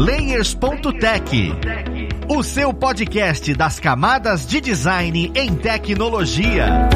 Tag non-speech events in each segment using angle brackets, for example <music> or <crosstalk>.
Layers.tech, o seu podcast das camadas de design em tecnologia.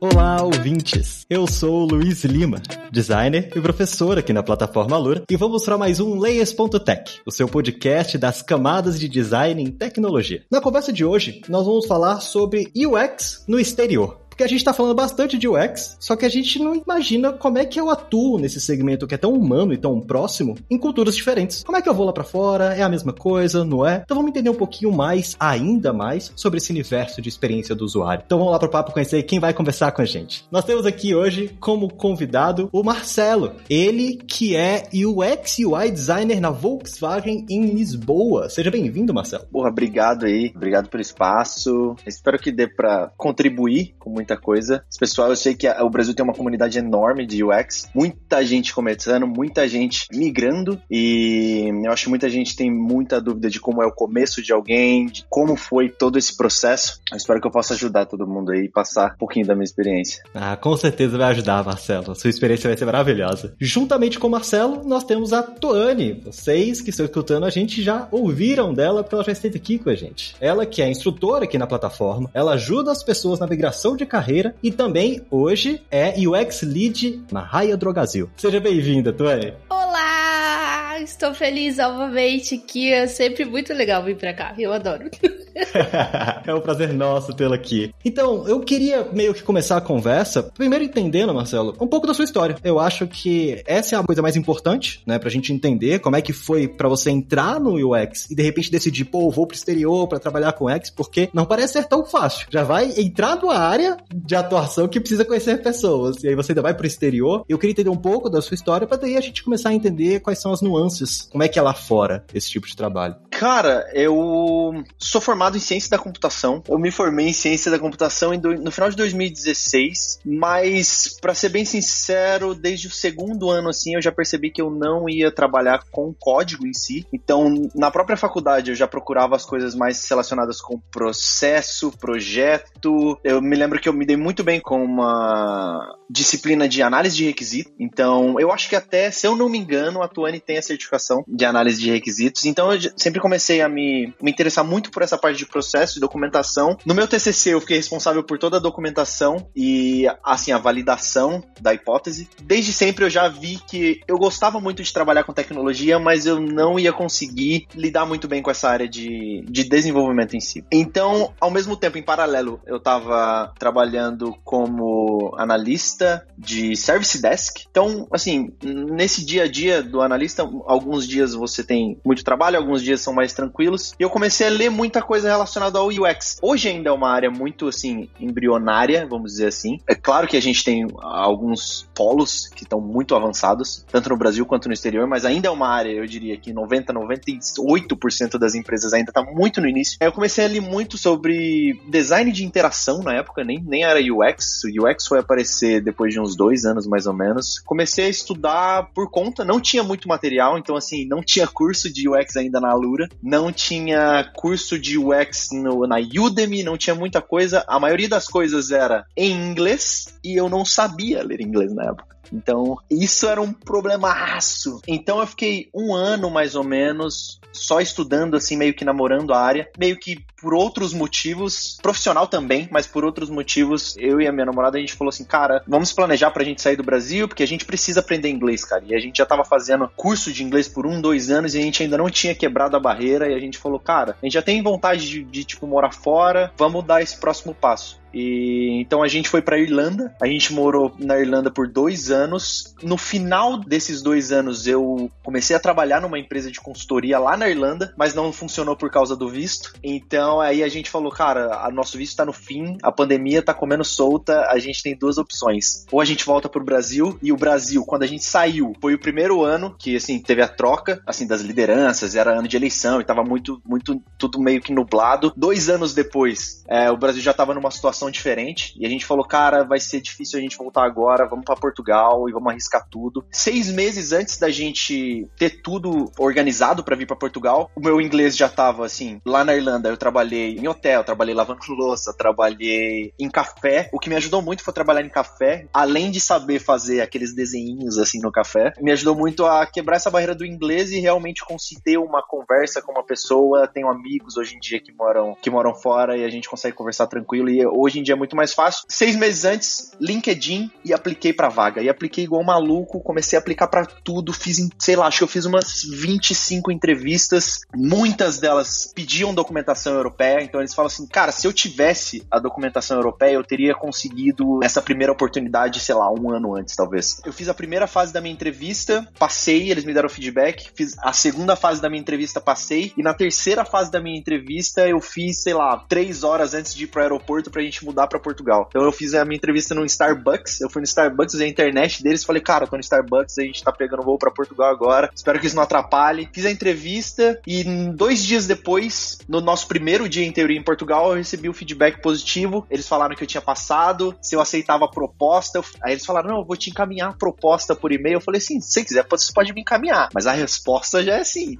Olá, ouvintes! Eu sou o Luiz Lima, designer e professor aqui na plataforma Alura, e vou mostrar mais um Layers.tech, o seu podcast das camadas de design em tecnologia. Na conversa de hoje, nós vamos falar sobre UX no exterior. Porque a gente está falando bastante de UX, só que a gente não imagina como é que eu atuo nesse segmento que é tão humano e tão próximo em culturas diferentes. Como é que eu vou lá para fora? É a mesma coisa, não é? Então vamos entender um pouquinho mais, ainda mais, sobre esse universo de experiência do usuário. Então vamos lá pro papo conhecer quem vai conversar com a gente. Nós temos aqui hoje como convidado o Marcelo. Ele que é UX UI designer na Volkswagen em Lisboa. Seja bem-vindo, Marcelo. Porra, obrigado aí. Obrigado pelo espaço. Espero que dê para contribuir com muito muita coisa. Esse pessoal, eu sei que o Brasil tem uma comunidade enorme de UX, muita gente começando, muita gente migrando, e eu acho que muita gente tem muita dúvida de como é o começo de alguém, de como foi todo esse processo. Eu espero que eu possa ajudar todo mundo aí e passar um pouquinho da minha experiência. Ah, com certeza vai ajudar, Marcelo. Sua experiência vai ser maravilhosa. Juntamente com o Marcelo, nós temos a Toane. Vocês que estão escutando a gente já ouviram dela, porque ela já esteve aqui com a gente. Ela que é instrutora aqui na plataforma, ela ajuda as pessoas na migração de carreira e também hoje é UX Lead na Raia Drogazil. Seja bem-vinda, Tuane. Olá! Estou feliz novamente aqui. É sempre muito legal vir pra cá. Eu adoro. <laughs> <laughs> é um prazer nosso tê-la aqui. Então, eu queria meio que começar a conversa, primeiro entendendo, Marcelo, um pouco da sua história. Eu acho que essa é a coisa mais importante, né, pra gente entender como é que foi para você entrar no UX e de repente decidir, pô, vou pro exterior para trabalhar com UX, porque não parece ser tão fácil. Já vai entrar numa área de atuação que precisa conhecer pessoas, e aí você ainda vai pro exterior. Eu queria entender um pouco da sua história para daí a gente começar a entender quais são as nuances, como é que é lá fora esse tipo de trabalho. Cara, eu sou formado em ciência da computação. Eu me formei em ciência da computação no final de 2016, mas para ser bem sincero, desde o segundo ano assim, eu já percebi que eu não ia trabalhar com código em si. Então, na própria faculdade eu já procurava as coisas mais relacionadas com processo, projeto. Eu me lembro que eu me dei muito bem com uma disciplina de análise de requisitos. Então, eu acho que até, se eu não me engano, a Tuane tem a certificação de análise de requisitos. Então, eu sempre comecei a me, me interessar muito por essa parte de processo e documentação. No meu TCC, eu fiquei responsável por toda a documentação e, assim, a validação da hipótese. Desde sempre eu já vi que eu gostava muito de trabalhar com tecnologia, mas eu não ia conseguir lidar muito bem com essa área de, de desenvolvimento em si. Então, ao mesmo tempo, em paralelo, eu estava trabalhando como analista analista de service desk. Então, assim, nesse dia a dia do analista, alguns dias você tem muito trabalho, alguns dias são mais tranquilos. E eu comecei a ler muita coisa relacionada ao UX. Hoje ainda é uma área muito, assim, embrionária, vamos dizer assim. É claro que a gente tem alguns polos que estão muito avançados, tanto no Brasil quanto no exterior, mas ainda é uma área, eu diria que 90, 98% das empresas ainda está muito no início. Eu comecei a ler muito sobre design de interação na época, nem, nem era UX. O UX foi aparecer depois de uns dois anos mais ou menos. Comecei a estudar por conta, não tinha muito material, então assim, não tinha curso de UX ainda na Alura, não tinha curso de UX no, na Udemy, não tinha muita coisa. A maioria das coisas era em inglês e eu não sabia ler inglês na época. Então, isso era um problemaço. Então, eu fiquei um ano mais ou menos só estudando, assim, meio que namorando a área, meio que por outros motivos, profissional também, mas por outros motivos, eu e a minha namorada, a gente falou assim, cara, vamos planejar pra gente sair do Brasil, porque a gente precisa aprender inglês, cara. E a gente já tava fazendo curso de inglês por um, dois anos e a gente ainda não tinha quebrado a barreira, e a gente falou, cara, a gente já tem vontade de, de tipo, morar fora, vamos dar esse próximo passo. E então a gente foi para Irlanda. A gente morou na Irlanda por dois anos. No final desses dois anos, eu comecei a trabalhar numa empresa de consultoria lá na Irlanda, mas não funcionou por causa do visto. Então aí a gente falou, cara, nosso visto tá no fim, a pandemia tá comendo solta, a gente tem duas opções. Ou a gente volta pro Brasil, e o Brasil, quando a gente saiu, foi o primeiro ano que, assim, teve a troca, assim, das lideranças, era ano de eleição e tava muito, muito, tudo meio que nublado. Dois anos depois, é, o Brasil já tava numa situação situação diferente e a gente falou, cara, vai ser difícil a gente voltar agora, vamos para Portugal e vamos arriscar tudo. Seis meses antes da gente ter tudo organizado para vir para Portugal, o meu inglês já tava assim, lá na Irlanda eu trabalhei em hotel, trabalhei lavando louça, trabalhei em café. O que me ajudou muito foi trabalhar em café, além de saber fazer aqueles desenhinhos assim no café, me ajudou muito a quebrar essa barreira do inglês e realmente conseguir uma conversa com uma pessoa. Tenho amigos hoje em dia que moram que moram fora e a gente consegue conversar tranquilo e hoje em dia é muito mais fácil. Seis meses antes, LinkedIn e apliquei pra vaga. E apliquei igual um maluco, comecei a aplicar para tudo, fiz, sei lá, acho que eu fiz umas 25 entrevistas, muitas delas pediam documentação europeia, então eles falam assim, cara, se eu tivesse a documentação europeia, eu teria conseguido essa primeira oportunidade, sei lá, um ano antes, talvez. Eu fiz a primeira fase da minha entrevista, passei, eles me deram feedback, fiz a segunda fase da minha entrevista, passei, e na terceira fase da minha entrevista, eu fiz, sei lá, três horas antes de ir pro aeroporto pra gente mudar pra Portugal. Então eu fiz a minha entrevista no Starbucks, eu fui no Starbucks, usei a internet deles, falei, cara, tô no Starbucks, a gente tá pegando voo pra Portugal agora, espero que isso não atrapalhe. Fiz a entrevista e dois dias depois, no nosso primeiro dia em teoria em Portugal, eu recebi o feedback positivo. Eles falaram que eu tinha passado, se eu aceitava a proposta. Aí eles falaram: não, eu vou te encaminhar a proposta por e-mail. Eu falei assim: se você quiser, você pode me encaminhar. Mas a resposta já é sim.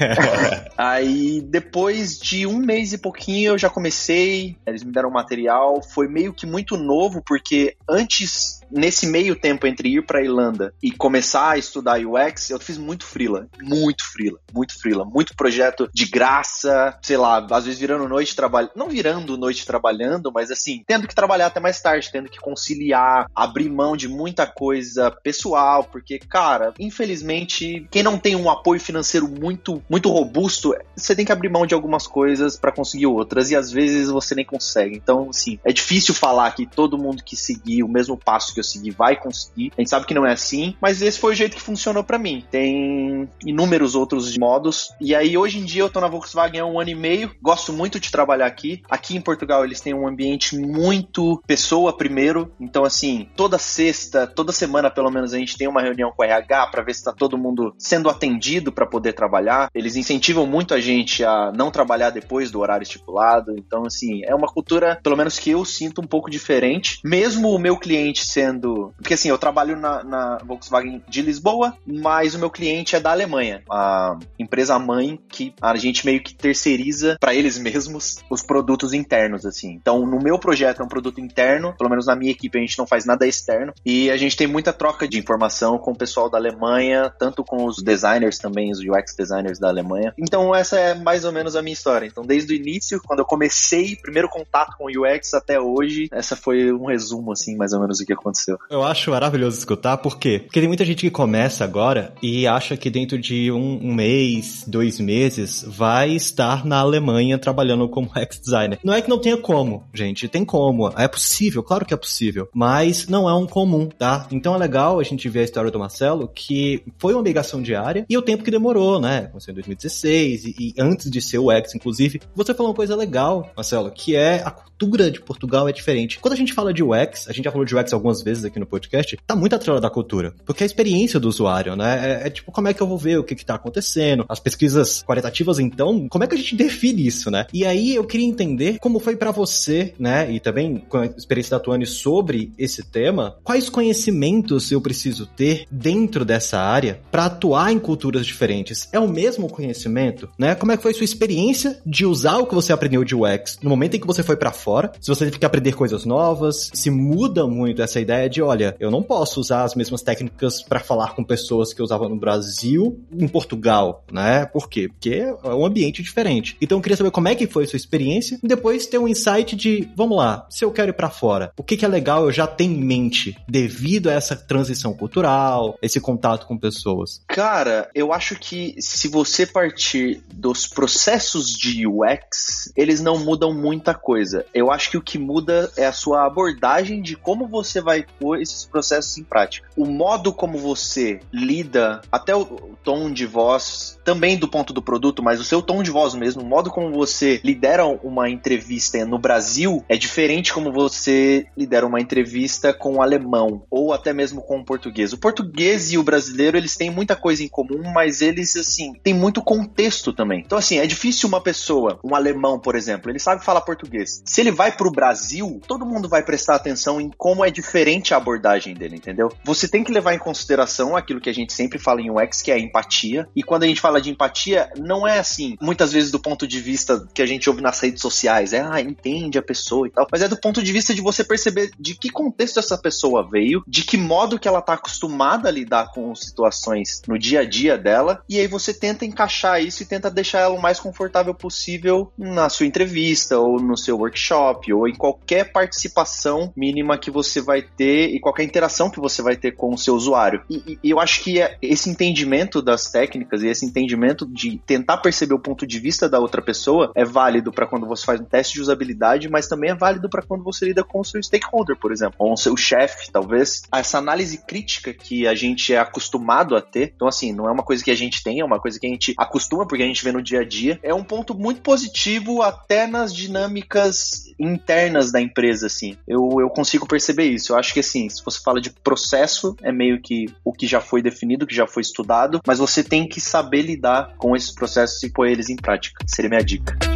<laughs> Aí depois de um mês e pouquinho eu já comecei, eles me deram material. Foi meio que muito novo, porque antes nesse meio tempo entre ir para Irlanda e começar a estudar UX, eu fiz muito frila, muito frila, muito frila, muito projeto de graça, sei lá, às vezes virando noite trabalhando, não virando noite trabalhando, mas assim, tendo que trabalhar até mais tarde, tendo que conciliar, abrir mão de muita coisa pessoal, porque cara, infelizmente, quem não tem um apoio financeiro muito muito robusto, você tem que abrir mão de algumas coisas para conseguir outras e às vezes você nem consegue. Então, assim, é difícil falar que todo mundo que seguir o mesmo passo que eu segui vai conseguir. A gente sabe que não é assim, mas esse foi o jeito que funcionou para mim. Tem inúmeros outros modos. E aí, hoje em dia, eu tô na Volkswagen há um ano e meio. Gosto muito de trabalhar aqui. Aqui em Portugal, eles têm um ambiente muito pessoa primeiro. Então, assim, toda sexta, toda semana, pelo menos, a gente tem uma reunião com o RH para ver se tá todo mundo sendo atendido para poder trabalhar. Eles incentivam muito a gente a não trabalhar depois do horário estipulado. Então, assim, é uma cultura, pelo menos que eu sinto um pouco diferente. Mesmo o meu cliente sendo Porque assim, eu trabalho na, na, Volkswagen de Lisboa, mas o meu cliente é da Alemanha. A empresa mãe que a gente meio que terceiriza para eles mesmos os produtos internos, assim. Então, no meu projeto é um produto interno, pelo menos na minha equipe a gente não faz nada externo. E a gente tem muita troca de informação com o pessoal da Alemanha, tanto com os designers também, os UX designers da Alemanha. Então, essa é mais ou menos a minha história. Então, desde o início, quando eu comecei, primeiro contato com o UX até hoje, essa foi um resumo, assim, mais ou menos do que aconteceu aconteceu. Eu acho maravilhoso escutar, por quê? Porque tem muita gente que começa agora e acha que dentro de um, mês, dois meses, vai estar na Alemanha trabalhando como <laughs> UX designer. Não é que não tenha como, gente, tem como. É possível, claro que é possível, mas não é um comum, tá? Então é legal a gente ver a história do Marcelo, que foi uma migração diária e o tempo que demorou, né? Começou em 2016 e, e antes de ser o UX, inclusive. Você falou uma coisa legal, Marcelo, que é a cultura de Portugal é diferente. Quando a gente fala de UX, a gente já falou de UX algumas vezes aqui no podcast, tá muito atrelada da cultura. Porque a experiência do usuário, né? É, é, tipo, como é que eu vou ver o que que tá acontecendo? As pesquisas qualitativas, então, como é que a gente define isso, né? E aí eu queria entender como foi para você, né? E também com a experiência da Tuane sobre esse tema, quais conhecimentos eu preciso ter dentro dessa área para atuar em culturas diferentes? É o mesmo conhecimento, né? Como é que foi sua experiência de usar o que você aprendeu de UX no momento em que você foi para fora. Se você teve que aprender coisas novas, se muda muito essa ideia de, olha, eu não posso usar as mesmas técnicas para falar com pessoas que eu usava no Brasil, em Portugal, né? Por quê? Porque é um ambiente diferente. Então eu queria saber como é que foi a sua experiência e depois ter um insight de, vamos lá, se eu quero ir para fora, o que, que é legal eu já tenho em mente devido a essa transição cultural, esse contato com pessoas? Cara, eu acho que se você partir dos processos de UX, eles não mudam muita coisa. Eu acho que o que muda é a sua abordagem de como você vai pôr esses processos em prática. O modo como você lida, até o tom de voz, também do ponto do produto, mas o seu tom de voz mesmo, o modo como você lidera uma entrevista no Brasil é diferente como você lidera uma entrevista com o alemão ou até mesmo com o português. O português e o brasileiro, eles têm muita coisa em comum, mas eles, assim, têm muito contexto também. Então, assim, é difícil uma pessoa, um alemão, por exemplo, ele sabe falar português. Se ele vai pro Brasil, todo mundo vai prestar atenção em como é diferente a abordagem dele, entendeu? Você tem que levar em consideração aquilo que a gente sempre fala em UX, que é a empatia. E quando a gente fala de empatia, não é assim, muitas vezes do ponto de vista que a gente ouve nas redes sociais, é, ah, entende a pessoa e tal, mas é do ponto de vista de você perceber de que contexto essa pessoa veio, de que modo que ela tá acostumada a lidar com situações no dia a dia dela, e aí você tenta encaixar isso e tenta deixar ela o mais confortável possível na sua entrevista, ou no seu workshop, ou em qualquer participação mínima que você vai ter e qualquer interação que você vai ter com o seu usuário. E, e eu acho que é esse entendimento das técnicas e esse entendimento de tentar perceber o ponto de vista da outra pessoa é válido para quando você faz um teste de usabilidade, mas também é válido para quando você lida com o seu stakeholder, por exemplo, ou o seu chefe, talvez. Essa análise crítica que a gente é acostumado a ter, então assim, não é uma coisa que a gente tem, é uma coisa que a gente acostuma porque a gente vê no dia a dia, é um ponto muito positivo até nas dinâmicas internas da empresa, assim. Eu, eu consigo perceber isso. Eu acho que assim, se você fala de processo, é meio que o que já foi definido, que já foi estudado, mas você tem que saber lidar com esses processos e pôr eles em prática. Seria minha dica.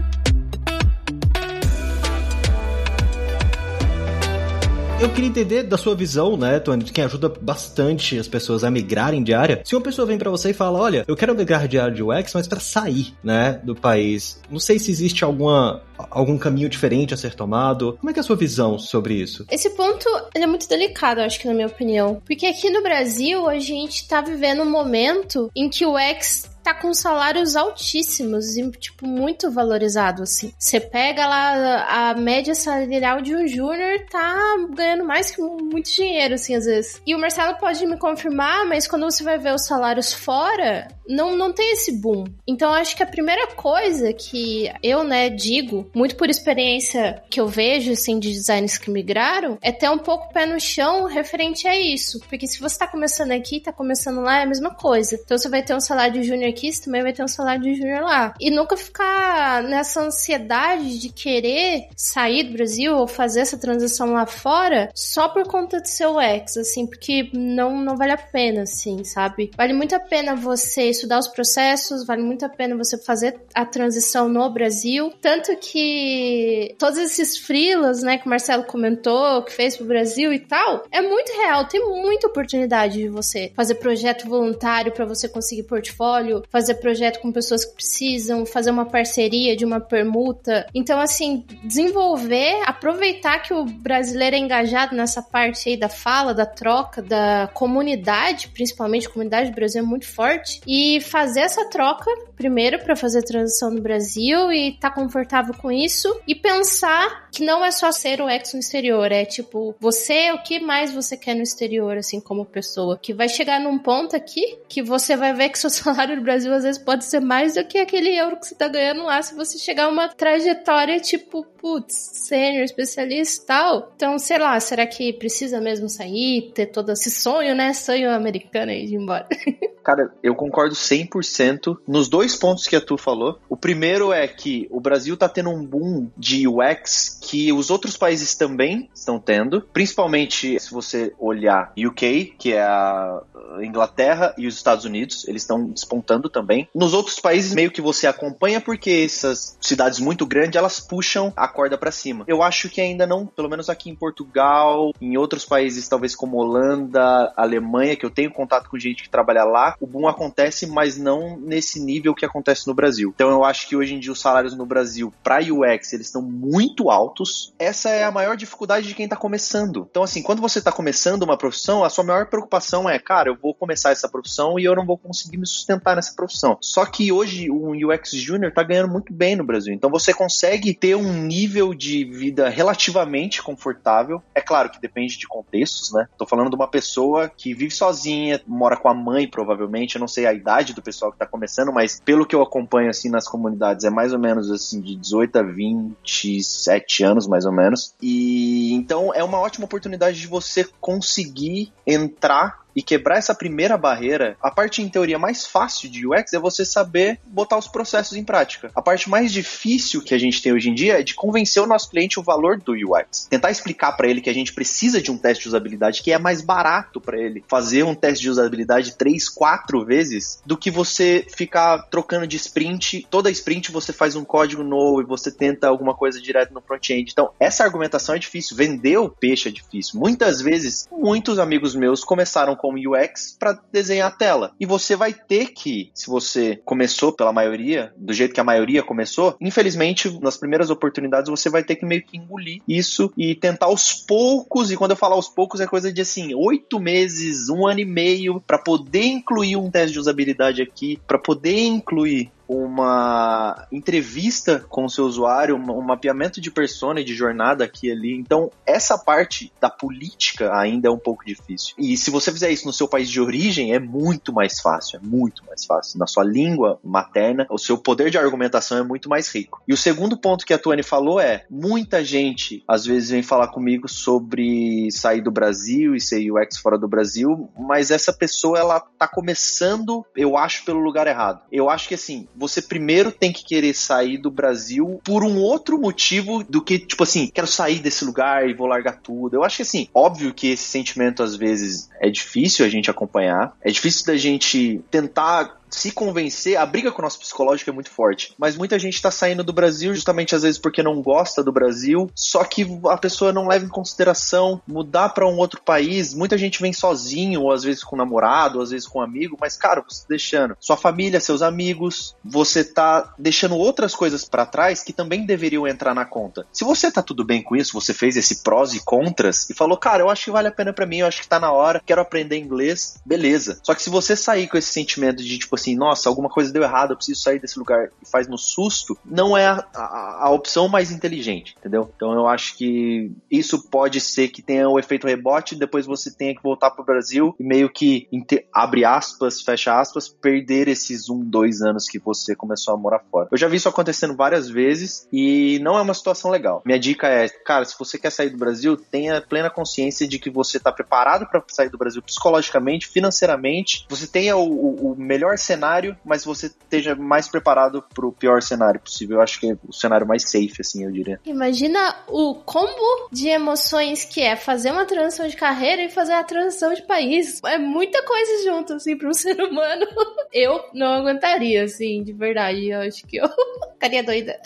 Eu queria entender da sua visão, né, Tony, de quem ajuda bastante as pessoas a migrarem de área. Se uma pessoa vem para você e fala, olha, eu quero migrar de área de UX, mas para sair, né, do país, não sei se existe alguma algum caminho diferente a ser tomado. Como é que é a sua visão sobre isso? Esse ponto é muito delicado, acho que na minha opinião, porque aqui no Brasil a gente tá vivendo um momento em que o UX tá com salários altíssimos e, tipo, muito valorizado, assim. Você pega lá a média salarial de um júnior, tá ganhando mais que muito dinheiro, assim, às vezes. E o Marcelo pode me confirmar, mas quando você vai ver os salários fora, não, não tem esse boom. Então, acho que a primeira coisa que eu, né, digo, muito por experiência que eu vejo, assim, de designers que migraram, é ter um pouco pé no chão referente a isso. Porque se você tá começando aqui, tá começando lá, é a mesma coisa. Então, você vai ter um salário de júnior aqui, você também vai ter um salário de júnior lá. E nunca ficar nessa ansiedade de querer sair do Brasil ou fazer essa transição lá fora só por conta do seu ex, assim, porque não, não vale a pena, assim, sabe? Vale muito a pena você estudar os processos, vale muito a pena você fazer a transição no Brasil. Tanto que todos esses freelas, né, que o Marcelo comentou, que fez pro Brasil e tal, é muito real. Tem muita oportunidade de você fazer projeto voluntário para você conseguir portfólio, fazer projeto com pessoas que precisam, fazer uma parceria de uma permuta. Então, assim, desenvolver, aproveitar que o brasileiro é engajado nessa parte aí da fala, da troca, da comunidade, principalmente a comunidade do Brasil é muito forte, e fazer essa troca primeiro para fazer transição no Brasil e tá confortável com isso. E pensar que não é só ser o ex no exterior, é tipo, você, o que mais você quer no exterior, assim, como pessoa, que vai chegar num ponto aqui que você vai ver que seu <laughs> salário no Brasil às vezes pode ser mais do que aquele euro que você tá ganhando lá se você chegar a uma trajetória tipo, putz, sênior, especialista e tal. Então, sei lá, será que precisa mesmo sair, ter todo esse sonho, né? Sonho americano aí de ir embora. <laughs> Cara, eu concordo 100% nos dois pontos que a Tu falou. O primeiro é que o Brasil tá tendo um boom de UX que os outros países também estão tendo, principalmente se você olhar UK, que é a Inglaterra e os Estados Unidos, eles estão despontando também. Nos outros países meio que você acompanha porque essas cidades muito grandes, elas puxam a corda para cima. Eu acho que ainda não, pelo menos aqui em Portugal, em outros países talvez como Holanda, Alemanha, que eu tenho contato com gente que trabalha lá, o boom acontece, mas não nesse nível que acontece no Brasil. Então eu acho que hoje em dia os salários no Brasil para UX, eles estão muito altos. Essa é a maior dificuldade de quem tá começando. Então assim, quando você tá começando uma profissão, a sua maior preocupação é, cara, eu vou começar essa profissão e eu não vou conseguir me sustentar nessa profissão. Só que hoje um UX Júnior tá ganhando muito bem no Brasil. Então você consegue ter um nível de vida relativamente confortável. É claro que depende de contextos, né? Tô falando de uma pessoa que vive sozinha, mora com a mãe, provavelmente. Eu não sei a idade do pessoal que tá começando, mas pelo que eu acompanho assim nas comunidades, é mais ou menos assim de 18 a 27 anos, mais ou menos. E então é uma ótima oportunidade de você conseguir entrar e quebrar essa primeira barreira, a parte em teoria mais fácil de UX é você saber botar os processos em prática. A parte mais difícil que a gente tem hoje em dia é de convencer o nosso cliente o valor do UX. Tentar explicar para ele que a gente precisa de um teste de usabilidade que é mais barato para ele fazer um teste de usabilidade três, quatro vezes do que você ficar trocando de sprint. Toda sprint você faz um código novo e você tenta alguma coisa direto no front-end. Então, essa argumentação é difícil. Vender o peixe é difícil. Muitas vezes, muitos amigos meus começaram como UX para desenhar a tela. E você vai ter que, se você começou pela maioria, do jeito que a maioria começou, infelizmente, nas primeiras oportunidades, você vai ter que meio que engolir isso e tentar aos poucos. E quando eu falo aos poucos, é coisa de assim, oito meses, um ano e meio, para poder incluir um teste de usabilidade aqui, para poder incluir uma entrevista com o seu usuário, um mapeamento de persona e de jornada aqui e ali. Então, essa parte da política ainda é um pouco difícil. E se você fizer isso no seu país de origem, é muito mais fácil, é muito mais fácil. Na sua língua materna, o seu poder de argumentação é muito mais rico. E o segundo ponto que a Tuane falou é: muita gente às vezes vem falar comigo sobre sair do Brasil e ser UX fora do Brasil, mas essa pessoa ela tá começando, eu acho, pelo lugar errado. Eu acho que assim, você primeiro tem que querer sair do Brasil por um outro motivo do que, tipo assim, quero sair desse lugar e vou largar tudo. Eu acho que assim, óbvio que esse sentimento às vezes é difícil a gente acompanhar, é difícil da gente tentar se convencer, a briga com o nosso psicológico é muito forte. Mas muita gente tá saindo do Brasil justamente às vezes porque não gosta do Brasil, só que a pessoa não leva em consideração mudar para um outro país. Muita gente vem sozinho, ou às vezes com namorado, ou às vezes com amigo, mas cara, você tá deixando sua família, seus amigos, você tá deixando outras coisas para trás que também deveriam entrar na conta. Se você tá tudo bem com isso, você fez esse prós e contras e falou, cara, eu acho que vale a pena para mim, eu acho que tá na hora, quero aprender inglês, beleza. Só que se você sair com esse sentimento de tipo assim, nossa, alguma coisa deu errado, eu preciso sair desse lugar e faz no susto, não é a, a, a opção mais inteligente, entendeu? Então eu acho que isso pode ser que tenha o um efeito rebote, depois você tenha que voltar pro Brasil e meio que, abre aspas, fecha aspas, perder esses um, dois anos que você começou a morar fora. Eu já vi isso acontecendo várias vezes e não é uma situação legal. Minha dica é, cara, se você quer sair do Brasil, tenha plena consciência de que você está preparado para sair do Brasil psicologicamente, financeiramente, você tenha o, o, o melhor cenário mas você esteja mais preparado para o pior cenário possível. Eu acho que é o cenário mais safe, assim, eu diria. Imagina o combo de emoções que é fazer uma transição de carreira e fazer a transição de país. É muita coisa junto, assim, para um <laughs> ser humano. Eu não aguentaria, assim, de verdade. Eu acho que eu <laughs> ficaria doida.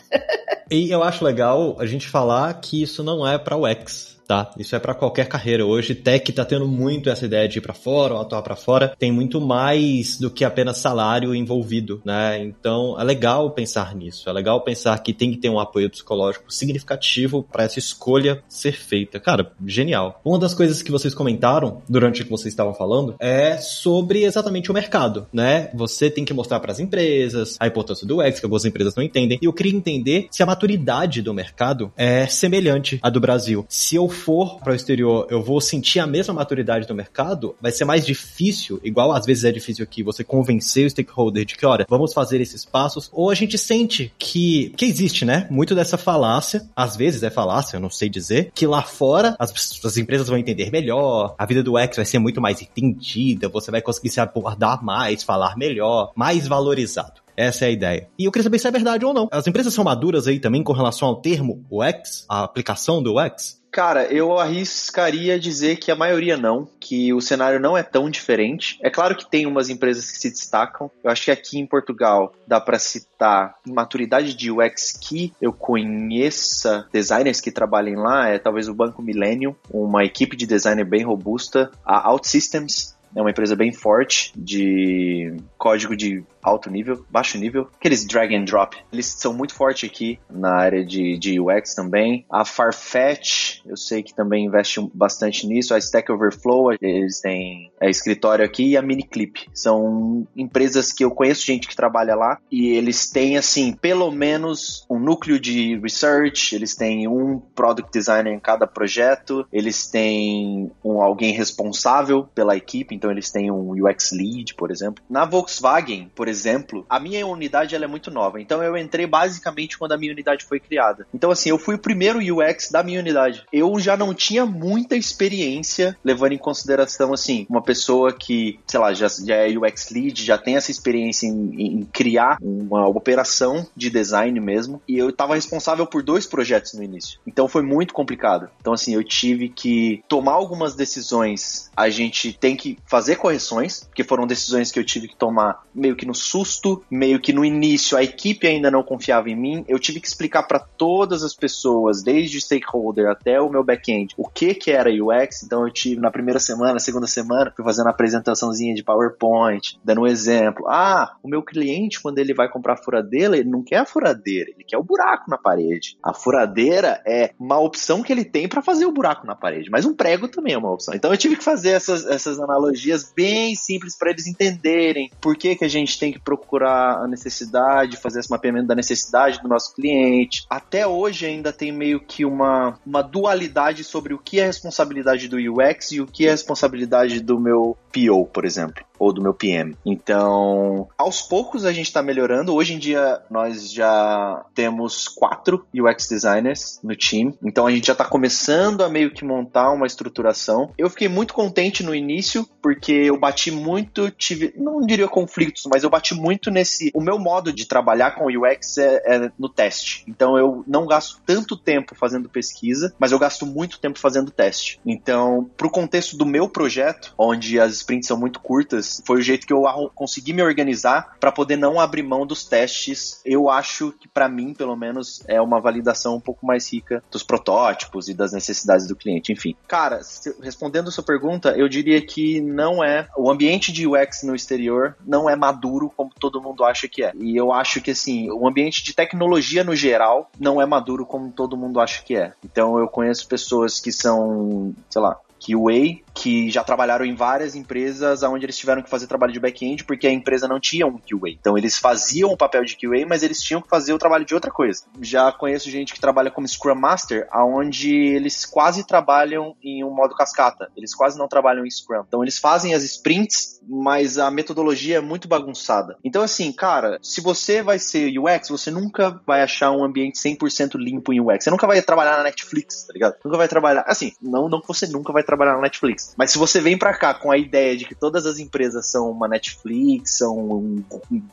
e eu acho legal a gente falar que isso não é para o X tá? Isso é para qualquer carreira. Hoje, tech tá tendo muito essa ideia de ir para fora ou atuar para fora. Tem muito mais do que apenas salário envolvido, né? Então, é legal pensar nisso. É legal pensar que tem que ter um apoio psicológico significativo para essa escolha ser feita. Cara, genial. Uma das coisas que vocês comentaram durante o que vocês estavam falando é sobre exatamente o mercado, né? Você tem que mostrar para as empresas a importância do X, que algumas empresas não entendem. E eu queria entender se a maturidade do mercado é semelhante à do Brasil. Se eu for para o exterior, eu vou sentir a mesma maturidade do mercado, vai ser mais difícil, igual às vezes é difícil aqui, você convencer o stakeholder de que, olha, vamos fazer esses passos, ou a gente sente que, que existe, né? Muito dessa falácia, às vezes é falácia, eu não sei dizer, que lá fora as, as empresas vão entender melhor, a vida do X vai ser muito mais entendida, você vai conseguir se abordar mais, falar melhor, mais valorizado. Essa é a ideia. E eu queria saber se é verdade ou não. As empresas são maduras aí também com relação ao termo UX, a aplicação do UX? Cara, eu arriscaria dizer que a maioria não, que o cenário não é tão diferente. É claro que tem umas empresas que se destacam. Eu acho que aqui em Portugal dá para citar em maturidade de UX que eu conheça designers que trabalhem lá, é talvez o Banco Millennium, uma equipe de designer bem robusta, a OutSystems é uma empresa bem forte de código de alto nível, baixo nível, aqueles drag and drop. Eles são muito fortes aqui na área de, de UX também. A Farfetch, eu sei que também investe bastante nisso. A Stack Overflow, eles têm é, escritório aqui. E a Miniclip. São empresas que eu conheço gente que trabalha lá e eles têm, assim, pelo menos um núcleo de research, eles têm um product designer em cada projeto, eles têm um, alguém responsável pela equipe então eles têm um UX Lead, por exemplo. Na Volkswagen, por exemplo, a minha unidade ela é muito nova, então eu entrei basicamente quando a minha unidade foi criada. Então, assim, eu fui o primeiro UX da minha unidade. Eu já não tinha muita experiência, levando em consideração, assim, uma pessoa que, sei lá, já, já é UX Lead, já tem essa experiência em, em criar uma operação de design mesmo, e eu estava responsável por dois projetos no início. Então foi muito complicado. Então, assim, eu tive que tomar algumas decisões, a gente tem que fazer correções, porque foram decisões que eu tive que tomar meio que no susto, meio que no início a equipe ainda não confiava em mim, eu tive que explicar para todas as pessoas, desde stakeholder até o meu back-end, o que que era UX, então eu tive na primeira semana, segunda semana, fui fazendo apresentaçãozinha de PowerPoint, dando um exemplo. Ah, o meu cliente, quando ele vai comprar furadeira, ele não quer a furadeira, ele quer o buraco na parede. A furadeira é uma opção que ele tem para fazer o buraco na parede, mas um prego também é uma opção. Então eu tive que fazer essas, essas analogias bem simples para eles entenderem por que, que a gente tem que procurar a necessidade, fazer esse mapeamento da necessidade do nosso cliente. Até hoje ainda tem meio que uma, uma dualidade sobre o que é responsabilidade do UX e o que é responsabilidade do meu PO, por exemplo ou do meu PM. Então, aos poucos a gente está melhorando. Hoje em dia nós já temos quatro UX designers no time. Então a gente já está começando a meio que montar uma estruturação. Eu fiquei muito contente no início porque eu bati muito, tive, não diria conflitos, mas eu bati muito nesse. O meu modo de trabalhar com UX é, é no teste. Então eu não gasto tanto tempo fazendo pesquisa, mas eu gasto muito tempo fazendo teste. Então, para o contexto do meu projeto, onde as sprints são muito curtas foi o jeito que eu consegui me organizar para poder não abrir mão dos testes. Eu acho que para mim, pelo menos, é uma validação um pouco mais rica dos protótipos e das necessidades do cliente. Enfim, cara, respondendo a sua pergunta, eu diria que não é o ambiente de UX no exterior não é maduro como todo mundo acha que é. E eu acho que assim, o ambiente de tecnologia no geral não é maduro como todo mundo acha que é. Então eu conheço pessoas que são, sei lá, QA que já trabalharam em várias empresas onde eles tiveram que fazer trabalho de back-end porque a empresa não tinha um QA. Então eles faziam o papel de QA, mas eles tinham que fazer o trabalho de outra coisa. Já conheço gente que trabalha como Scrum Master, aonde eles quase trabalham em um modo cascata. Eles quase não trabalham em Scrum. Então eles fazem as sprints, mas a metodologia é muito bagunçada. Então assim, cara, se você vai ser UX, você nunca vai achar um ambiente 100% limpo em UX. Você nunca vai trabalhar na Netflix, tá ligado? Nunca vai trabalhar, assim, não, não que você nunca vai trabalhar na Netflix, mas se você vem para cá com a ideia de que todas as empresas são uma Netflix, são um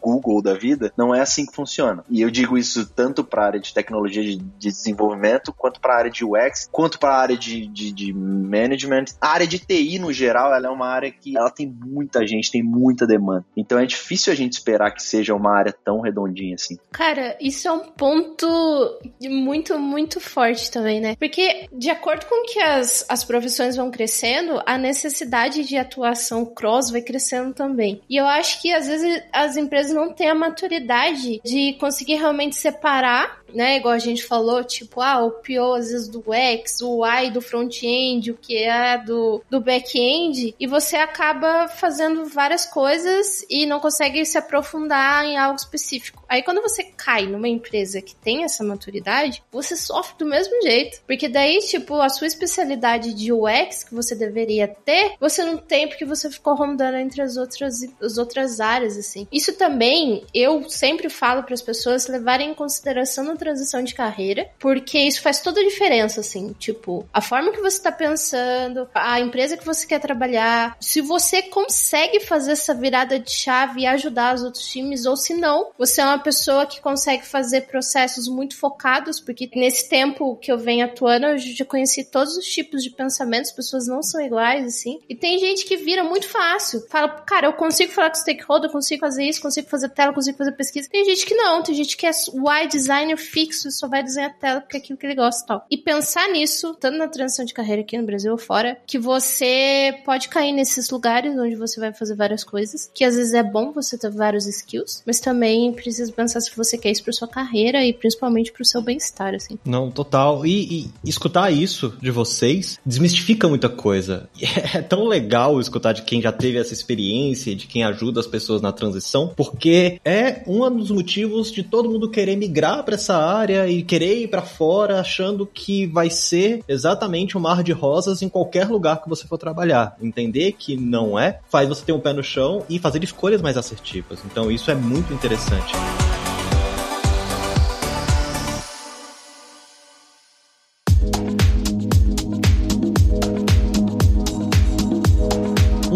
Google da vida, não é assim que funciona. E eu digo isso tanto para a área de tecnologia de, desenvolvimento, quanto para a área de UX, quanto para a área de, de, de, management. A área de TI, no geral, ela é uma área que ela tem muita gente, tem muita demanda. Então é difícil a gente esperar que seja uma área tão redondinha assim. Cara, isso é um ponto muito, muito forte também, né? Porque de acordo com que as, as profissões vão crescendo, a necessidade de atuação cross vai crescendo também. E eu acho que às vezes as empresas não têm a maturidade de conseguir realmente separar né? Igual a gente falou, tipo, ah, o PO às vezes do X, o Y do front-end, o que é do, do back-end, e você acaba fazendo várias coisas e não consegue se aprofundar em algo específico. Aí quando você cai numa empresa que tem essa maturidade, você sofre do mesmo jeito. Porque daí, tipo, a sua especialidade de UX que você deveria ter, você não tem porque você ficou rondando entre as outras, as outras áreas, assim. Isso também, eu sempre falo para as pessoas levarem em consideração no transição de carreira, porque isso faz toda a diferença, assim, tipo, a forma que você tá pensando, a empresa que você quer trabalhar, se você consegue fazer essa virada de chave e ajudar os outros times, ou se não, você é uma pessoa que consegue fazer processos muito focados, porque nesse tempo que eu venho atuando, eu já conheci todos os tipos de pensamentos, pessoas não são iguais, assim, e tem gente que vira muito fácil, fala, cara, eu consigo falar com stakeholder, eu consigo fazer isso, consigo fazer tela, consigo fazer pesquisa, tem gente que não, tem gente que é UI designer fixo, só vai desenhar tela porque é aquilo que ele gosta e tal. E pensar nisso, tanto na transição de carreira aqui no Brasil ou fora, que você pode cair nesses lugares onde você vai fazer várias coisas, que às vezes é bom você ter vários skills, mas também precisa pensar se você quer isso pra sua carreira e principalmente pro seu bem-estar, assim. Não, total. E, e, escutar isso de vocês desmistifica muita coisa. <laughs> É tão legal escutar de quem já teve essa experiência, de quem ajuda as pessoas na transição, porque é um dos motivos de todo mundo querer migrar para essa nessa área e querer ir para fora achando que vai ser exatamente um mar de rosas em qualquer lugar que você for trabalhar. Entender que não é, faz você ter um pé no chão e fazer escolhas mais assertivas. Então isso é muito interessante.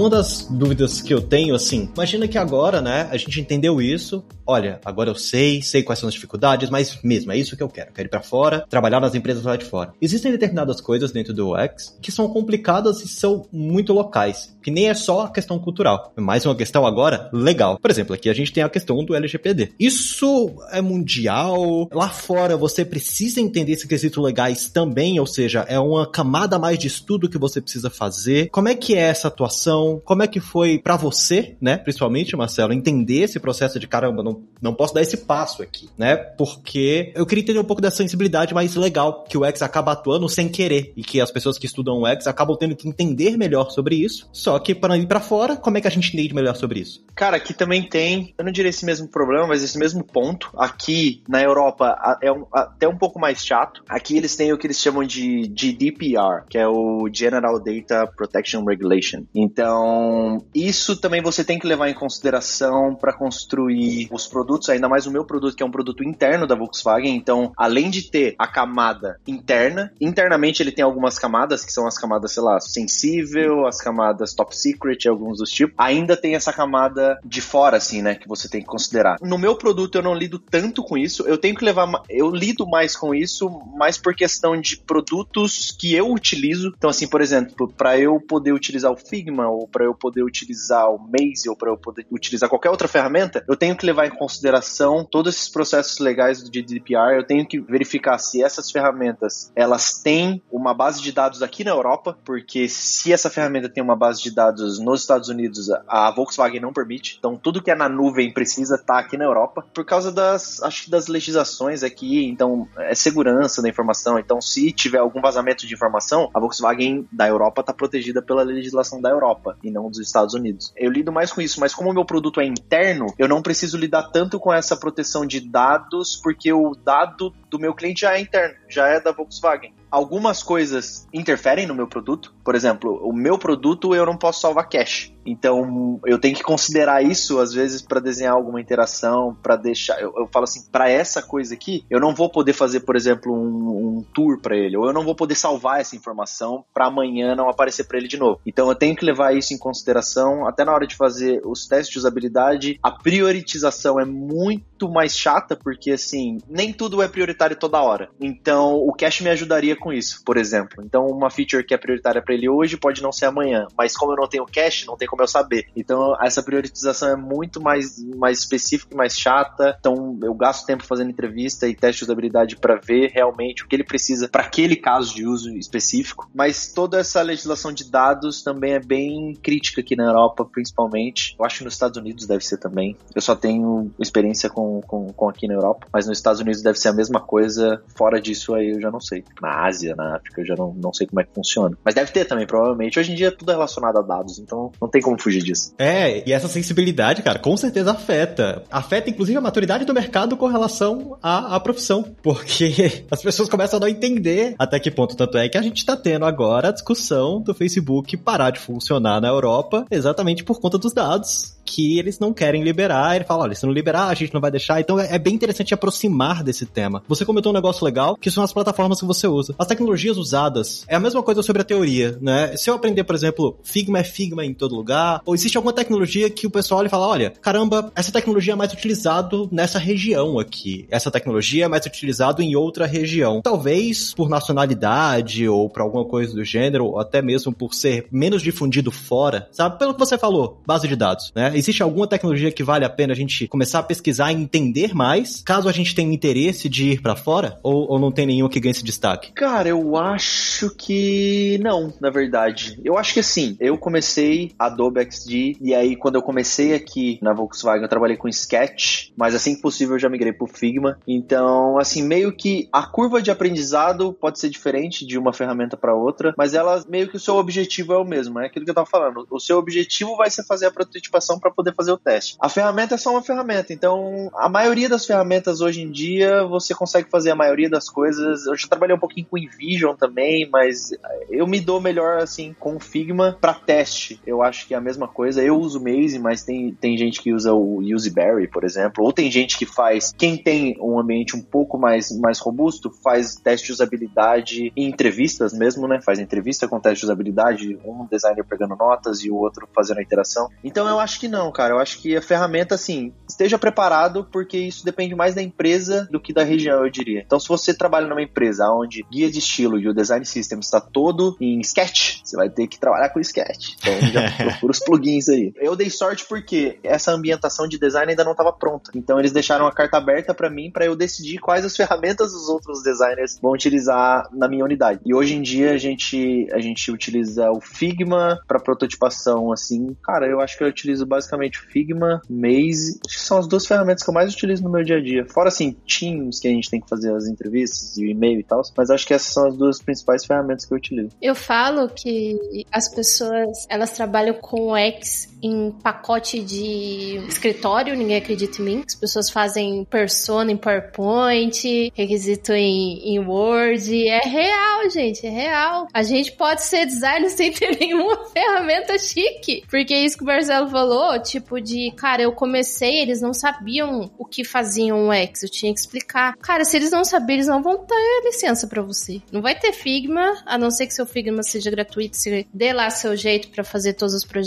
Uma das dúvidas que eu tenho, assim, imagina que agora, né, a gente entendeu isso, olha, agora eu sei, sei quais são as dificuldades, mas mesmo, é isso que eu quero, quero ir para fora, trabalhar nas empresas lá de fora. Existem determinadas coisas dentro do UX que são complicadas e são muito locais, que nem é só a questão cultural, é mais uma questão agora legal. Por exemplo, aqui a gente tem a questão do LGPD. Isso é mundial, lá fora você precisa entender esses quesitos legais também, ou seja, é uma camada mais de estudo que você precisa fazer. Como é que é essa atuação? Como é que foi para você, né, principalmente, Marcelo, entender esse processo de caramba, não, não posso dar esse passo aqui, né? Porque eu queria entender um pouco dessa sensibilidade mais legal que o X acaba atuando sem querer e que as pessoas que estudam o X acabam tendo que entender melhor sobre isso. Só que para ir para fora, como é que a gente entende melhor sobre isso? Cara, aqui também tem, eu não diria esse mesmo problema, mas esse mesmo ponto. Aqui na Europa é um, até um pouco mais chato. Aqui eles têm o que eles chamam de GDPR, que é o General Data Protection Regulation. Então então, isso também você tem que levar em consideração para construir os produtos, ainda mais o meu produto, que é um produto interno da Volkswagen. Então, além de ter a camada interna, internamente ele tem algumas camadas, que são as camadas, sei lá, sensível, as camadas top secret, alguns dos tipos. Ainda tem essa camada de fora, assim, né, que você tem que considerar. No meu produto eu não lido tanto com isso, eu tenho que levar, eu lido mais com isso, mais por questão de produtos que eu utilizo. Então, assim, por exemplo, para eu poder utilizar o Figma ou para eu poder utilizar o Maze ou para eu poder utilizar qualquer outra ferramenta, eu tenho que levar em consideração todos esses processos legais do GDPR, eu tenho que verificar se essas ferramentas elas têm uma base de dados aqui na Europa, porque se essa ferramenta tem uma base de dados nos Estados Unidos, a Volkswagen não permite. Então tudo que é na nuvem precisa estar tá aqui na Europa por causa das acho que das legislações aqui, então é segurança da informação. Então se tiver algum vazamento de informação, a Volkswagen da Europa está protegida pela legislação da Europa e não dos Estados Unidos. Eu lido mais com isso, mas como o meu produto é interno, eu não preciso lidar tanto com essa proteção de dados, porque o dado do meu cliente já é interno, já é da Volkswagen algumas coisas interferem no meu produto. Por exemplo, o meu produto eu não posso salvar cache. Então eu tenho que considerar isso às vezes para desenhar alguma interação, para deixar. Eu, eu, falo assim, para essa coisa aqui, eu não vou poder fazer, por exemplo, um, um tour para ele, ou eu não vou poder salvar essa informação para amanhã não aparecer para ele de novo. Então eu tenho que levar isso em consideração até na hora de fazer os testes de usabilidade. A prioritização é muito mais chata porque assim nem tudo é prioritário toda hora. Então o cache me ajudaria com isso, por exemplo. Então, uma feature que é prioritária para ele hoje pode não ser amanhã, mas como eu não tenho cache, não tem como eu saber. Então, essa priorização é muito mais, mais específica e mais chata. Então, eu gasto tempo fazendo entrevista e teste de usabilidade para ver realmente o que ele precisa para aquele caso de uso específico. Mas toda essa legislação de dados também é bem crítica aqui na Europa, principalmente. Eu acho que nos Estados Unidos deve ser também. Eu só tenho experiência com, com, com aqui na Europa, mas nos Estados Unidos deve ser a mesma coisa. Fora disso aí eu já não sei. Na Ásia Ásia, na África, eu já não, não sei como é que funciona. Mas deve ter também, provavelmente. Hoje em dia tudo é relacionado a dados, então não tem como fugir disso. É, e essa sensibilidade, cara, com certeza afeta. Afeta, inclusive, a maturidade do mercado com relação à, à profissão. Porque <laughs> as pessoas começam a não entender até que ponto. Tanto é que a gente tá tendo agora a discussão do Facebook parar de funcionar na Europa exatamente por conta dos dados que eles não querem liberar. Ele fala: olha, se não liberar, a gente não vai deixar. Então é, é bem interessante aproximar desse tema. Você comentou um negócio legal, que são as plataformas que você usa. As tecnologias usadas é a mesma coisa sobre a teoria, né? Se eu aprender, por exemplo, Figma é Figma em todo lugar, ou existe alguma tecnologia que o pessoal olha fala: olha, caramba, essa tecnologia é mais utilizado nessa região aqui. Essa tecnologia é mais utilizado em outra região. Talvez por nacionalidade ou por alguma coisa do gênero, ou até mesmo por ser menos difundido fora, sabe? Pelo que você falou, base de dados, né? Existe alguma tecnologia que vale a pena a gente começar a pesquisar e entender mais, caso a gente tenha interesse de ir para fora? Ou, ou não tem nenhuma que ganhe esse destaque? Cara, eu acho que não, na verdade. Eu acho que assim, eu comecei Adobe XD e aí quando eu comecei aqui na Volkswagen eu trabalhei com Sketch, mas assim que possível eu já migrei pro Figma. Então, assim, meio que a curva de aprendizado pode ser diferente de uma ferramenta para outra, mas ela meio que o seu objetivo é o mesmo, é aquilo que eu tava falando. O seu objetivo vai ser fazer a prototipação para poder fazer o teste. A ferramenta é só uma ferramenta, então a maioria das ferramentas hoje em dia você consegue fazer a maioria das coisas. Eu já trabalhei um pouquinho com InVision também, mas eu me dou melhor assim com Figma para teste. Eu acho que é a mesma coisa. Eu uso Maze, mas tem, tem gente que usa o Useberry, por exemplo, ou tem gente que faz, quem tem um ambiente um pouco mais, mais robusto, faz teste de usabilidade em entrevistas mesmo, né? Faz entrevista com teste de usabilidade, um designer pegando notas e o outro fazendo a interação. Então eu acho que não, cara. Eu acho que a ferramenta, assim, esteja preparado, porque isso depende mais da empresa do que da região, eu diria. Então, se você trabalha numa empresa onde guia de estilo e o design system está todo em Sketch, você vai ter que trabalhar com Sketch. Então, já <laughs> procura os plugins aí. Eu dei sorte porque essa ambientação de design ainda não estava pronta. Então, eles deixaram a carta aberta para mim para eu decidir quais as <laughs> ferramentas os outros designers vão utilizar na minha unidade. E hoje em dia a gente a gente utiliza o Figma para prototipação assim. Cara, eu acho que eu utilizo basicamente o Figma, Maze, acho que são as duas ferramentas que eu mais utilizo no meu dia a dia. Fora assim, Teams que a gente tem que fazer as entrevistas e o e-mail e tal, mas acho que essas são as duas principais ferramentas que eu utilizo. Eu falo que as pessoas, elas trabalham com o X em pacote de escritório, ninguém acredita em mim. As pessoas fazem persona em PowerPoint, requisito em, em Word. É real, gente, é real. A gente pode ser designer <laughs> sem ter nenhuma ferramenta chique. Porque é isso que o Marcelo falou, tipo de, cara, eu comecei, eles não sabiam o que faziam o X, eu tinha que explicar. Cara, se eles não saberem, eles não vão ter licença para você. Não vai ter Figma, a não ser que seu Figma seja gratuito, você dê lá seu jeito para fazer todos os projetos.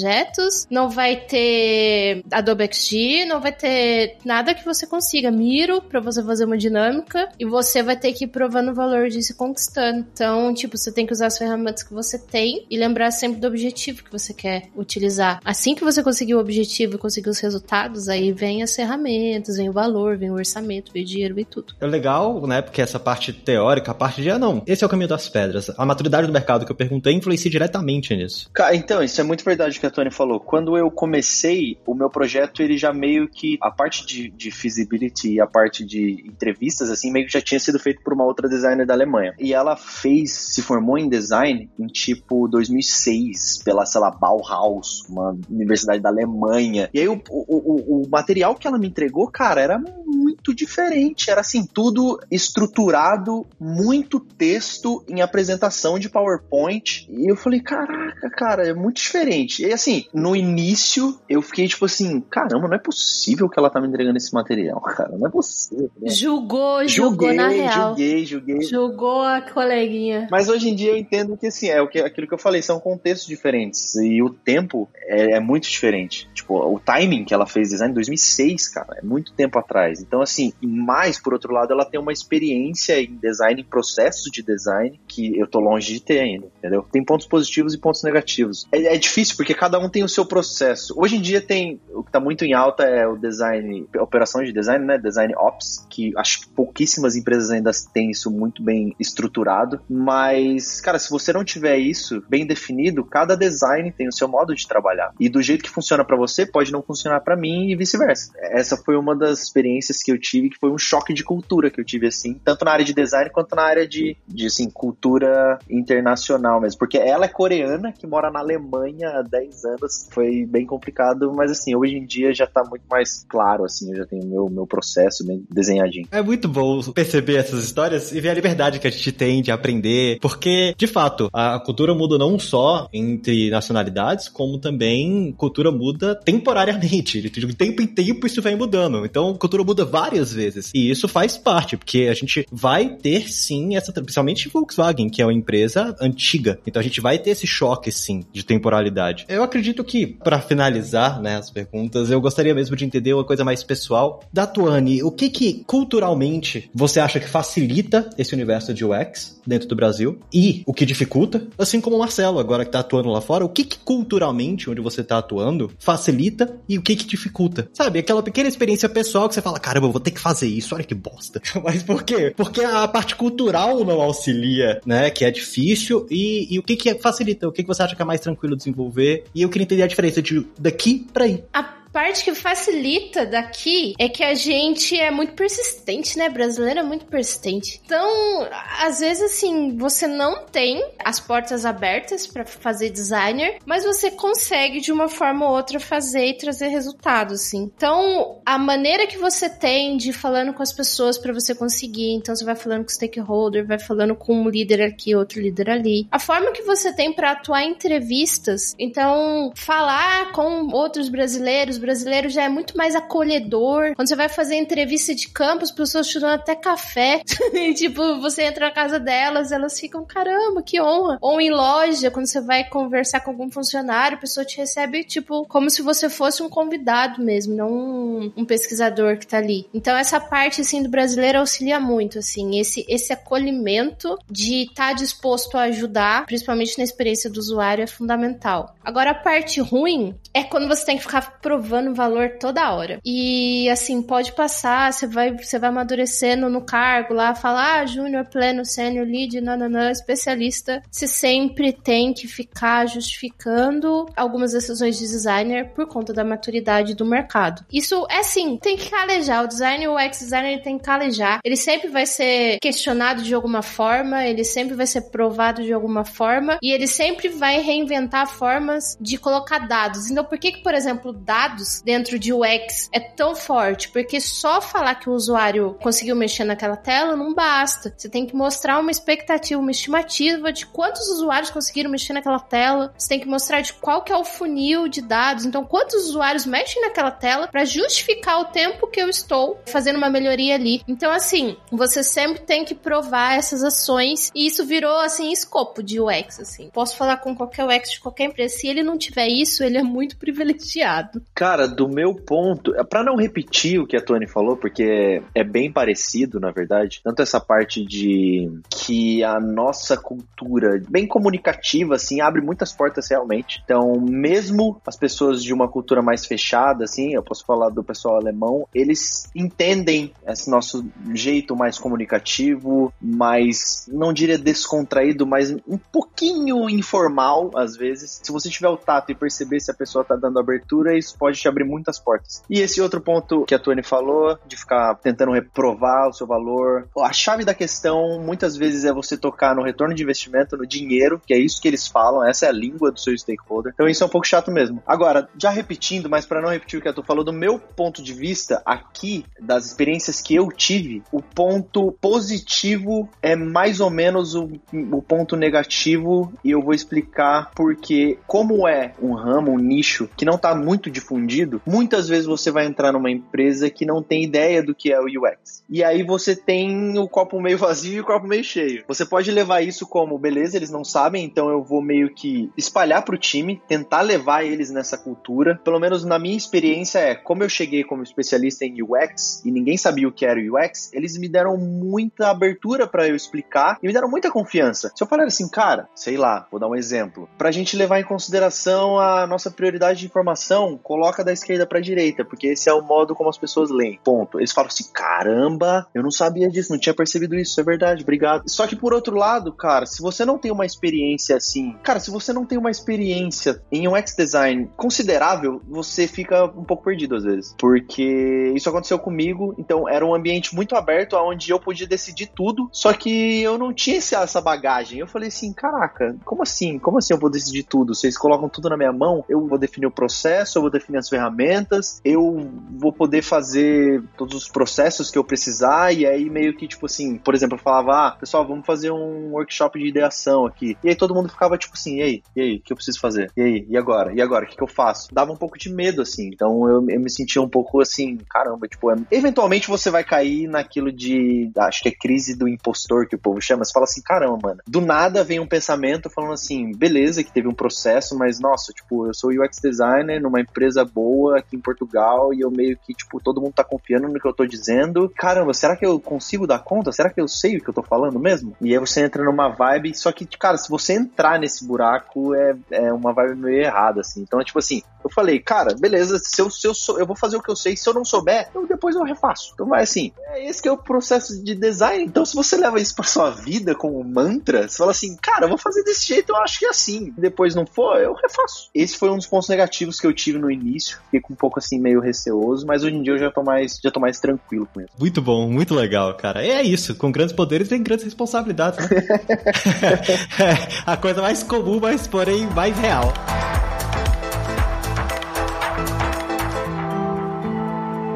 Não vai ter Adobe XD, não vai ter nada que você consiga. Miro para você fazer uma dinâmica e você vai ter que ir provando o valor disso e conquistando. Então, tipo, você tem que usar as ferramentas que você tem e lembrar sempre do objetivo que você quer utilizar. Assim que você conseguir o objetivo e conseguir os resultados, aí vem as ferramentas, vem o valor, vem o orçamento, vem o dinheiro, vem tudo. É legal, né? Porque essa parte teórica, a parte de, ah, não, esse é o caminho das pedras. A maturidade do mercado que eu perguntei influencia diretamente nisso. Então, isso é muito verdade que a Tony falou. Quando eu comecei, o meu projeto, ele já meio que, a parte de, de feasibility e a parte de entrevistas, assim, meio que já tinha sido feito por uma outra designer da Alemanha. E ela fez, se formou em design em tipo 2006, pela, sei lá, Bauhaus, uma universidade da Alemanha. E aí o, o, o, o material que ela me entregou, cara, era muito diferente. Era assim, tudo estruturado, muito texto em apresentação de PowerPoint. E eu falei, caraca, cara, é muito diferente. E assim, no início eu fiquei tipo assim, caramba, não é possível que ela tá me entregando esse material, <laughs> cara. Não é possível. Né? Julgou, julgou julguei, na real. Julguei, julguei. Julgou a coleguinha. Mas hoje em dia eu entendo que assim, é o que, aquilo que eu falei, são contextos diferentes. E o tempo é, é muito diferente. Tipo, o timing que ela fez design em 2006, cara, é muito tempo atrás. Então, assim, mais por outro lado, ela tem uma experiência em design, em processos de design, que eu tô longe de ter ainda, entendeu? Tem pontos positivos e pontos negativos. É, é difícil porque cada um tem o seu processo. Hoje em dia tem, o que tá muito em alta é o design, operação de design, né? Design Ops, que acho que pouquíssimas empresas ainda têm isso muito bem estruturado. Mas, cara, se você não tiver isso bem definido, cada design tem o seu modo de trabalhar. E do jeito que funciona para você, pode não funcionar para mim e vice-versa. Essa foi uma das experiências que eu tive, que foi um choque de cultura que eu tive, assim, tanto na área de design quanto na área de, de assim, cultura internacional mesmo. Porque ela é coreana, que mora na Alemanha há 10 anos. Foi bem complicado, mas assim, hoje em dia já tá muito mais claro, assim, eu já tenho meu, meu processo bem desenhadinho. É muito bom perceber essas histórias e ver a liberdade que a gente tem de aprender, porque, de fato, a cultura muda não só entre nacionalidades, como também cultura muda temporariamente. De tempo em tempo isso vem mudando. Então, cultura muda vezes. E isso faz parte, porque a gente vai ter sim essa, principalmente Volkswagen, que é uma empresa antiga. Então a gente vai ter esse choque sim de temporalidade. Eu acredito que, para finalizar, né, as perguntas, eu gostaria mesmo de entender uma coisa mais pessoal. Da Tuane, o que que culturalmente você acha que facilita esse universo de UX dentro do Brasil? E o que dificulta? Assim como o Marcelo, agora que tá atuando lá fora, o que que culturalmente, onde você tá atuando, facilita e o que que dificulta? Sabe, aquela pequena experiência pessoal que você fala, caramba, vou ter que fazer isso, olha que bosta. <laughs> Mas por quê? Porque a parte cultural não auxilia, né? Que é difícil. E, e o que que facilita? O que que você acha que é mais tranquilo desenvolver? E eu queria entender a diferença de daqui para aí. A parte que facilita daqui é que a gente é muito persistente, né? Brasileiro é muito persistente. Então, às vezes, assim, você não tem as portas abertas para fazer designer, mas você consegue de uma forma ou outra fazer e trazer resultados, assim. Então, a maneira que você tem de ir falando com as pessoas para você conseguir, então você vai falando com stakeholder, vai falando com um líder aqui, outro líder ali. A forma que você tem para atuar em entrevistas, então falar com outros brasileiros, brasileiro já é muito mais acolhedor. Quando você vai fazer entrevista de campo, as pessoas te dão até café. e, <laughs> tipo, você entra na casa delas, elas ficam, caramba, que honra. Ou em loja, quando você vai conversar com algum funcionário, a pessoa te recebe, tipo, como se você fosse um convidado mesmo, não um, pesquisador que tá ali. Então, essa parte, assim, do brasileiro auxilia muito, assim, esse, esse acolhimento de estar tá disposto a ajudar, principalmente na experiência do usuário, é fundamental. Agora, a parte ruim é quando você tem que ficar provando valor toda hora. E, assim, pode passar, você vai, você vai amadurecendo no cargo lá, falar, ah, júnior, pleno, sênior, lead, nananã, especialista. Você sempre tem que ficar justificando algumas decisões de designer por conta da maturidade do mercado. Isso é sim, tem que calejar. O designer, o ex-designer tem que calejar. Ele sempre vai ser questionado de alguma forma, ele sempre vai ser provado de alguma forma e ele sempre vai reinventar formas de colocar dados. Então, por que, que por exemplo, dados dentro de UX é tão forte? Porque só falar que o usuário conseguiu mexer naquela tela não basta. Você tem que mostrar uma expectativa, uma estimativa de quantos usuários conseguiram mexer naquela tela. Você tem que mostrar de qual que é o funil de dados. Então, quantos usuários mexem naquela tela para justificar o tempo que eu estou fazendo uma melhoria ali. Então, assim, você sempre tem que provar essas ações e isso virou assim escopo de UX, assim. Posso falar com qualquer UX de qualquer empresa. Se ele não tiver isso, ele é muito <laughs> privilegiado. Cara, do meu ponto, é, para não repetir o que a Tony falou, porque é bem parecido, na verdade, tanto essa parte de que a nossa cultura, bem comunicativa, assim, abre muitas portas realmente. Então, mesmo as pessoas de uma cultura mais fechada, assim, eu posso falar do pessoal alemão, eles entendem esse nosso jeito mais comunicativo, mais, não diria descontraído, mas um pouquinho informal, às vezes. Se você tiver o tato e perceber se a pessoa tá dando abertura, isso pode te abrir muitas portas. E esse outro ponto que a Tony falou, de ficar tentando reprovar o seu valor, a chave da questão muitas vezes é você tocar no retorno de investimento, no dinheiro, que é isso que eles falam, essa é a língua do seu stakeholder. Então isso é um pouco chato mesmo. Agora, já repetindo, mas para não repetir o que a Tu falou, do meu ponto de vista aqui, das experiências que eu tive, o ponto positivo é mais ou menos o, o ponto negativo e eu vou explicar porque como é um ramo, um nicho que não está muito difundido, muitas vezes você vai entrar numa empresa que não tem ideia do que é o UX. E aí você tem o copo meio vazio e o copo meio cheio. Você pode levar isso como, beleza, eles não sabem, então eu vou meio que espalhar pro time, tentar levar eles nessa cultura. Pelo menos na minha experiência é, como eu cheguei como especialista em UX e ninguém sabia o que era UX, eles me deram muita abertura para eu explicar e me deram muita confiança. Se eu falar assim, cara, sei lá, vou dar um exemplo, pra gente levar em consideração a nossa prioridade de informação, coloca da esquerda pra direita, porque esse é o modo como as pessoas leem. Ponto. Eles falam assim, caramba, eu não sabia disso, não tinha percebido isso, é verdade, obrigado. Só que por outro lado, cara, se você não tem uma experiência assim, cara, se você não tem uma experiência em UX design considerável, você fica um pouco perdido às vezes. Porque isso aconteceu comigo, então era um ambiente muito aberto onde eu podia decidir tudo, só que eu não tinha essa bagagem. Eu falei assim, caraca, como assim? Como assim eu vou decidir tudo? Vocês colocam tudo na minha mão, eu vou definir o processo, eu vou definir as ferramentas, eu vou poder fazer todos os processos que eu precisar, e aí meio que, tipo assim, por exemplo, eu falava, ah, pessoal, vamos fazer um workshop de ideação aqui. E aí todo mundo ficava tipo assim, e aí? E aí? O que eu preciso fazer? E aí? E agora? E agora? O que, que eu faço? Dava um pouco de medo, assim. Então eu, eu me sentia um pouco assim, caramba, tipo, é... eventualmente você vai cair naquilo de, acho que é crise do impostor que o povo chama. Você fala assim, caramba, mano, do nada vem um pensamento falando assim, beleza, que teve um processo, mas nossa, tipo, eu sou UX designer numa empresa boa aqui em Portugal e eu meio que, tipo, todo mundo tá confiando no que eu tô dizendo. Caramba, será que eu consigo dar conta? Será que eu sei o que eu tô falando mesmo? E aí você entra numa vibe, só que, cara, se você entrar nesse buraco, é, é uma vibe meio errada, assim. Então, é tipo assim, eu falei, cara, beleza, se eu, se eu, sou, eu vou fazer o que eu sei, se eu não souber, eu, depois eu refaço. Então vai assim, é esse que é o processo de design. Então, se você leva isso pra sua vida como mantra, você fala assim, cara, eu vou fazer desse jeito, eu acho que é assim. Depois não for, eu refaço. Esse foi um dos pontos negativos que eu tive no início início, fiquei com um pouco assim meio receoso, mas hoje em dia eu já tô mais, já tô mais tranquilo com isso. Muito bom, muito legal, cara. É isso, com grandes poderes vem grandes responsabilidades, né? <laughs> é a coisa mais comum, mas porém mais real.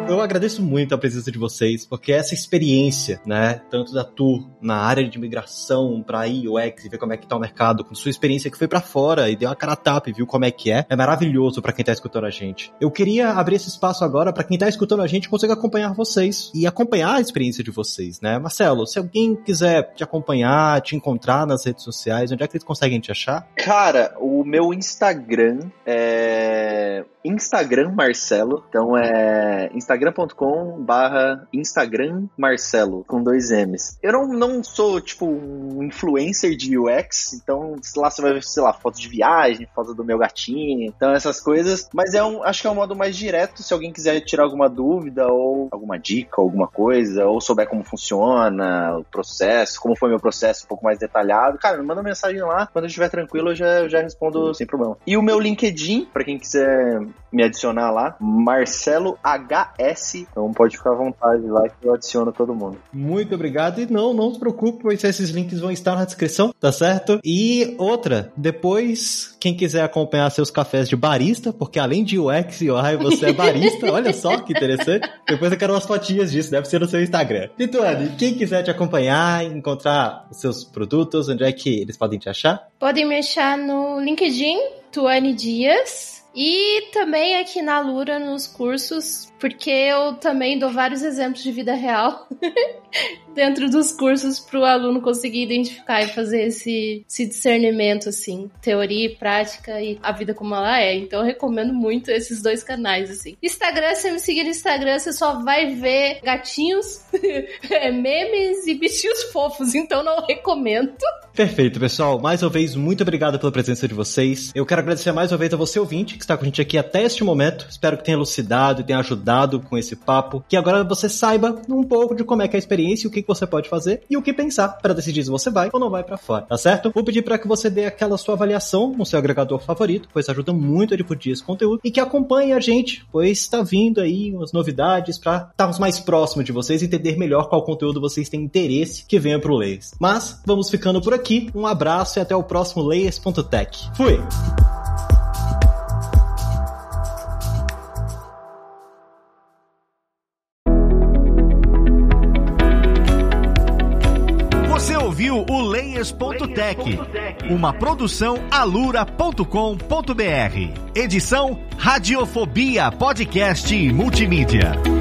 Eu agradeço muito a presença de vocês, porque essa experiência, né, tanto da tour na área de migração para UX e ver como é que tá o mercado, com sua experiência que foi para fora e deu uma cara tapa e viu como é que é, é maravilhoso para quem tá escutando a gente. Eu queria abrir esse espaço agora para quem tá escutando a gente conseguir acompanhar vocês e acompanhar a experiência de vocês, né? Marcelo, se alguém quiser te acompanhar, te encontrar nas redes sociais, onde é que eles conseguem te achar? Cara, o meu Instagram é Instagram Marcelo, então é Instagram instagram.com barra Instagram Marcelo, com dois M's. Eu não, não sou, tipo, um influencer de UX, então lá você vai ver, sei lá, fotos de viagem, foto do meu gatinho, então essas coisas, mas é um, acho que é um modo mais direto, se alguém quiser tirar alguma dúvida ou alguma dica, alguma coisa, ou souber como funciona o processo, como foi meu processo um pouco mais detalhado, cara, manda mensagem lá, quando eu estiver tranquilo eu já, eu já respondo sem problema. E o meu LinkedIn, para quem quiser me adicionar lá, Marcelo HS então pode ficar à vontade lá que eu adiciono todo mundo. Muito obrigado. E não, não se preocupe, pois esses links vão estar na descrição, tá certo? E outra, depois, quem quiser acompanhar seus cafés de barista, porque além de UX e UI, você é barista, olha só que interessante. Depois eu quero umas fotinhas disso, deve ser no seu Instagram. E Tuane, quem quiser te acompanhar, encontrar os seus produtos, onde é que eles podem te achar? Podem me achar no LinkedIn, Tuane Dias. E também aqui na Lura, nos cursos, porque eu também dou vários exemplos de vida real <laughs> dentro dos cursos para o aluno conseguir identificar e fazer esse, esse discernimento, assim, teoria e prática e a vida como ela é. Então eu recomendo muito esses dois canais, assim. Instagram, se me seguir no Instagram, você só vai ver gatinhos, <laughs> é, memes e bichinhos fofos, então não recomendo. Perfeito, pessoal. Mais uma vez, muito obrigado pela presença de vocês. Eu quero agradecer mais uma vez a você, ouvinte, que está com a gente aqui até este momento. Espero que tenha elucidado e tenha ajudado com esse papo. Que agora você saiba um pouco de como é que é a experiência, o que, você pode fazer e o que pensar para decidir se você vai ou não vai para fora, tá certo? Vou pedir para que você dê aquela sua avaliação no seu agregador favorito, pois ajuda muito a difundir esse conteúdo e que acompanhe a gente, pois está vindo aí umas novidades para estarmos mais próximos de vocês e entender melhor qual conteúdo vocês têm interesse que venha pro Layers. Mas vamos ficando por aqui aqui, um abraço e até o próximo Layers.tech. Fui! O Layers.tech, uma produção alura.com.br. Edição Radiofobia Podcast e Multimídia.